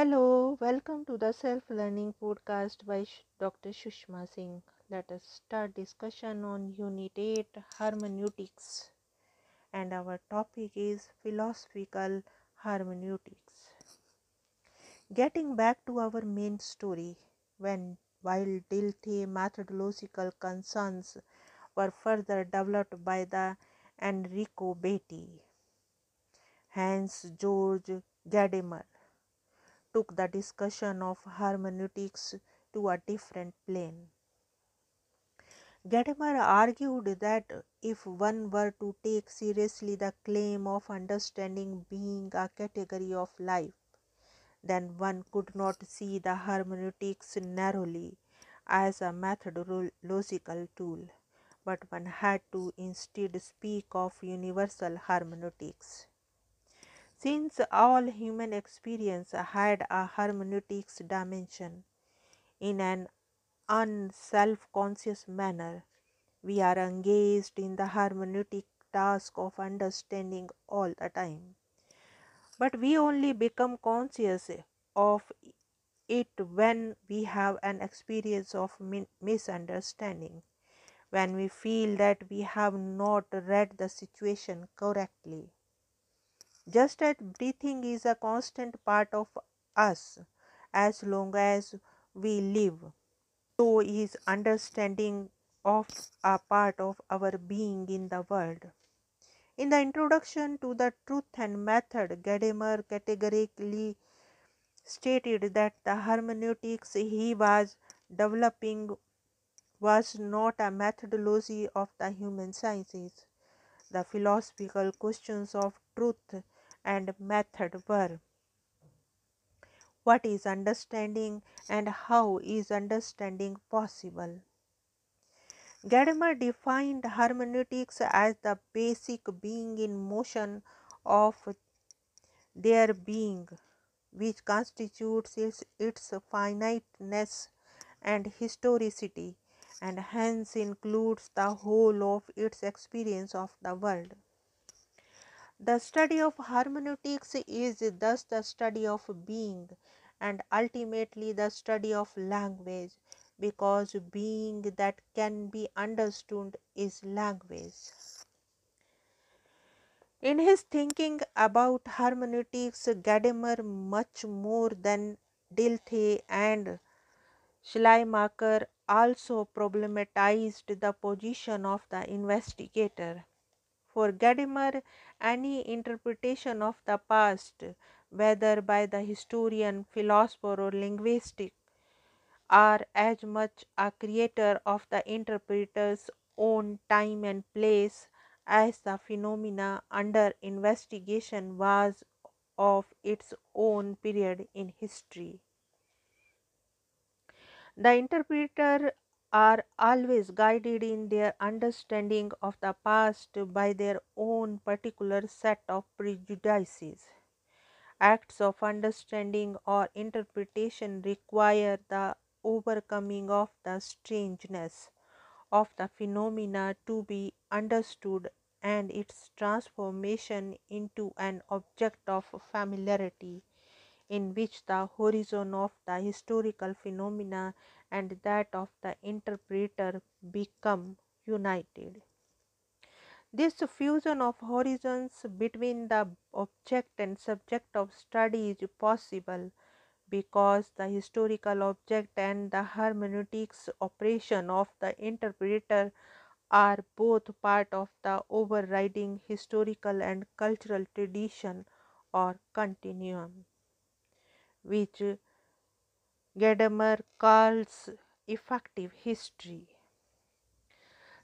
Hello, welcome to the Self Learning Podcast by Dr. Sushma Singh. Let us start discussion on Unit 8 Hermeneutics, and our topic is Philosophical Hermeneutics. Getting back to our main story, when while Dilthey methodological concerns were further developed by the Enrico Betti, Hans Georg Gadamer took the discussion of hermeneutics to a different plane. Gadamer argued that if one were to take seriously the claim of understanding being a category of life, then one could not see the hermeneutics narrowly as a methodological tool, but one had to instead speak of universal hermeneutics. Since all human experience had a hermeneutics dimension, in an unself conscious manner, we are engaged in the hermeneutic task of understanding all the time. But we only become conscious of it when we have an experience of misunderstanding, when we feel that we have not read the situation correctly. Just as breathing is a constant part of us as long as we live, so is understanding of a part of our being in the world. In the introduction to the Truth and Method, Gadamer categorically stated that the hermeneutics he was developing was not a methodology of the human sciences. The philosophical questions of truth and method were what is understanding and how is understanding possible. Gadamer defined hermeneutics as the basic being in motion of their being, which constitutes its, its finiteness and historicity, and hence includes the whole of its experience of the world. The study of hermeneutics is thus the study of being and ultimately the study of language because being that can be understood is language. In his thinking about hermeneutics, Gadamer, much more than Dilthey and Schleiermacher, also problematized the position of the investigator. For Gadamer, any interpretation of the past, whether by the historian, philosopher, or linguistic, are as much a creator of the interpreter's own time and place as the phenomena under investigation was of its own period in history. The interpreter are always guided in their understanding of the past by their own particular set of prejudices. Acts of understanding or interpretation require the overcoming of the strangeness of the phenomena to be understood and its transformation into an object of familiarity in which the horizon of the historical phenomena and that of the interpreter become united. This fusion of horizons between the object and subject of study is possible because the historical object and the hermeneutics operation of the interpreter are both part of the overriding historical and cultural tradition or continuum, which Gadamer calls effective history.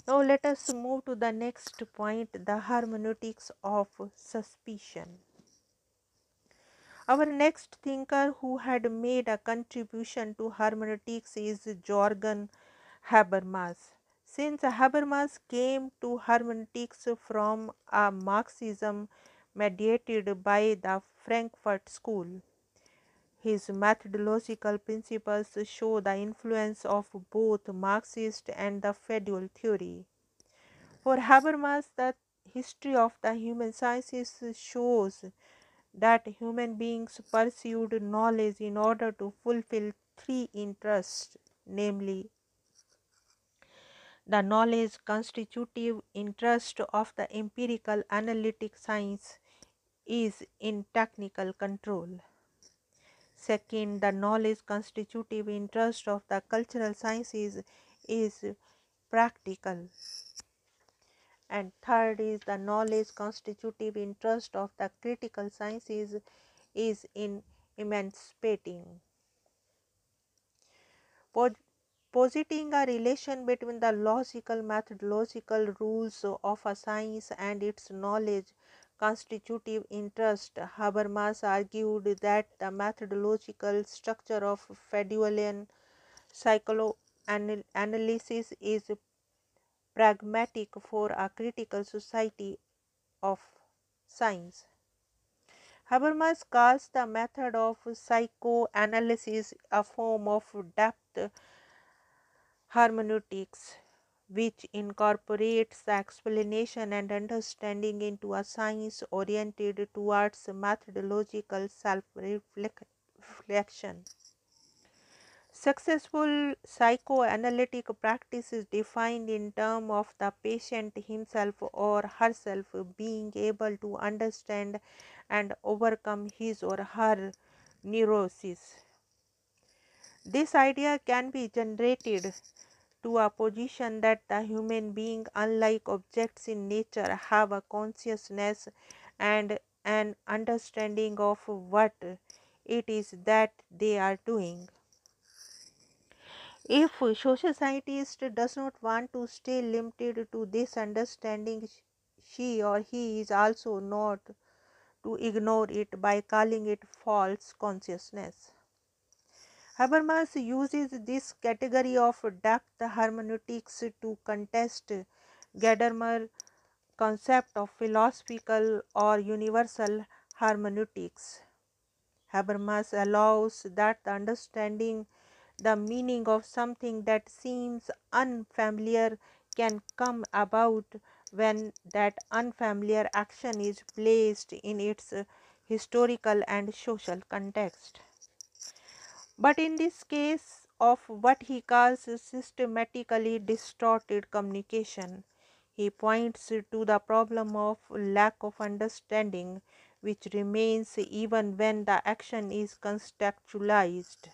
Now let us move to the next point the hermeneutics of suspicion. Our next thinker who had made a contribution to hermeneutics is Jürgen Habermas. Since Habermas came to hermeneutics from a Marxism mediated by the Frankfurt School, his methodological principles show the influence of both Marxist and the Freudian theory. For Habermas, the history of the human sciences shows that human beings pursued knowledge in order to fulfill three interests, namely the knowledge constitutive interest of the empirical analytic science is in technical control. Second, the knowledge constitutive interest of the cultural sciences is practical. And third is the knowledge constitutive interest of the critical sciences is in emancipating. Positing a relation between the logical methodological rules of a science and its knowledge constitutive interest, Habermas argued that the methodological structure of Freudian psychoanalysis is pragmatic for a critical society of science. Habermas calls the method of psychoanalysis a form of depth hermeneutics which incorporates explanation and understanding into a science oriented towards methodological self reflection. Successful psychoanalytic practice is defined in terms of the patient himself or herself being able to understand and overcome his or her neurosis. This idea can be generated to a position that the human being, unlike objects in nature, have a consciousness and an understanding of what it is that they are doing. If social scientist does not want to stay limited to this understanding, she or he is also not to ignore it by calling it false consciousness. Habermas uses this category of depth hermeneutics to contest Gadamer's concept of philosophical or universal hermeneutics. Habermas allows that understanding the meaning of something that seems unfamiliar can come about when that unfamiliar action is placed in its historical and social context. But in this case of what he calls systematically distorted communication, he points to the problem of lack of understanding which remains even when the action is contextualized.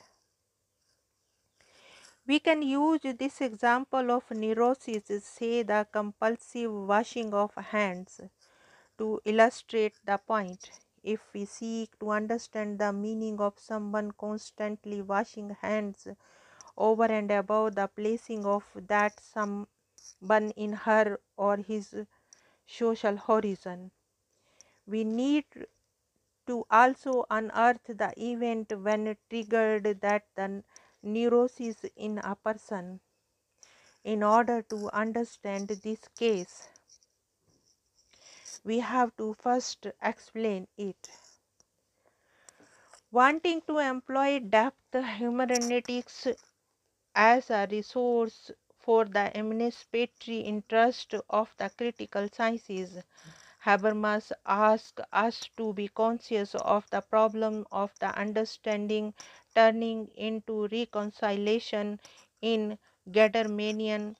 We can use this example of neurosis, say the compulsive washing of hands, to illustrate the point. If we seek to understand the meaning of someone constantly washing hands over and above the placing of that someone in her or his social horizon, we need to also unearth the event when triggered that the neurosis in a person. In order to understand this case, we have to first explain it. Wanting to employ depth hermeneutics as a resource for the emancipatory interest of the critical sciences, Habermas asks us to be conscious of the problem of the understanding turning into reconciliation in Gadamernian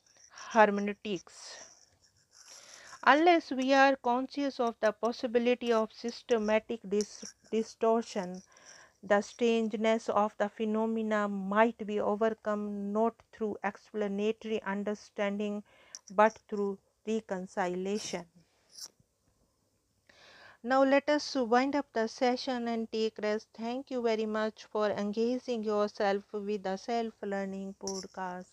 hermeneutics. Unless we are conscious of the possibility of systematic dis distortion, the strangeness of the phenomena might be overcome not through explanatory understanding but through reconciliation. Now let us wind up the session and take rest. Thank you very much for engaging yourself with the self-learning podcast.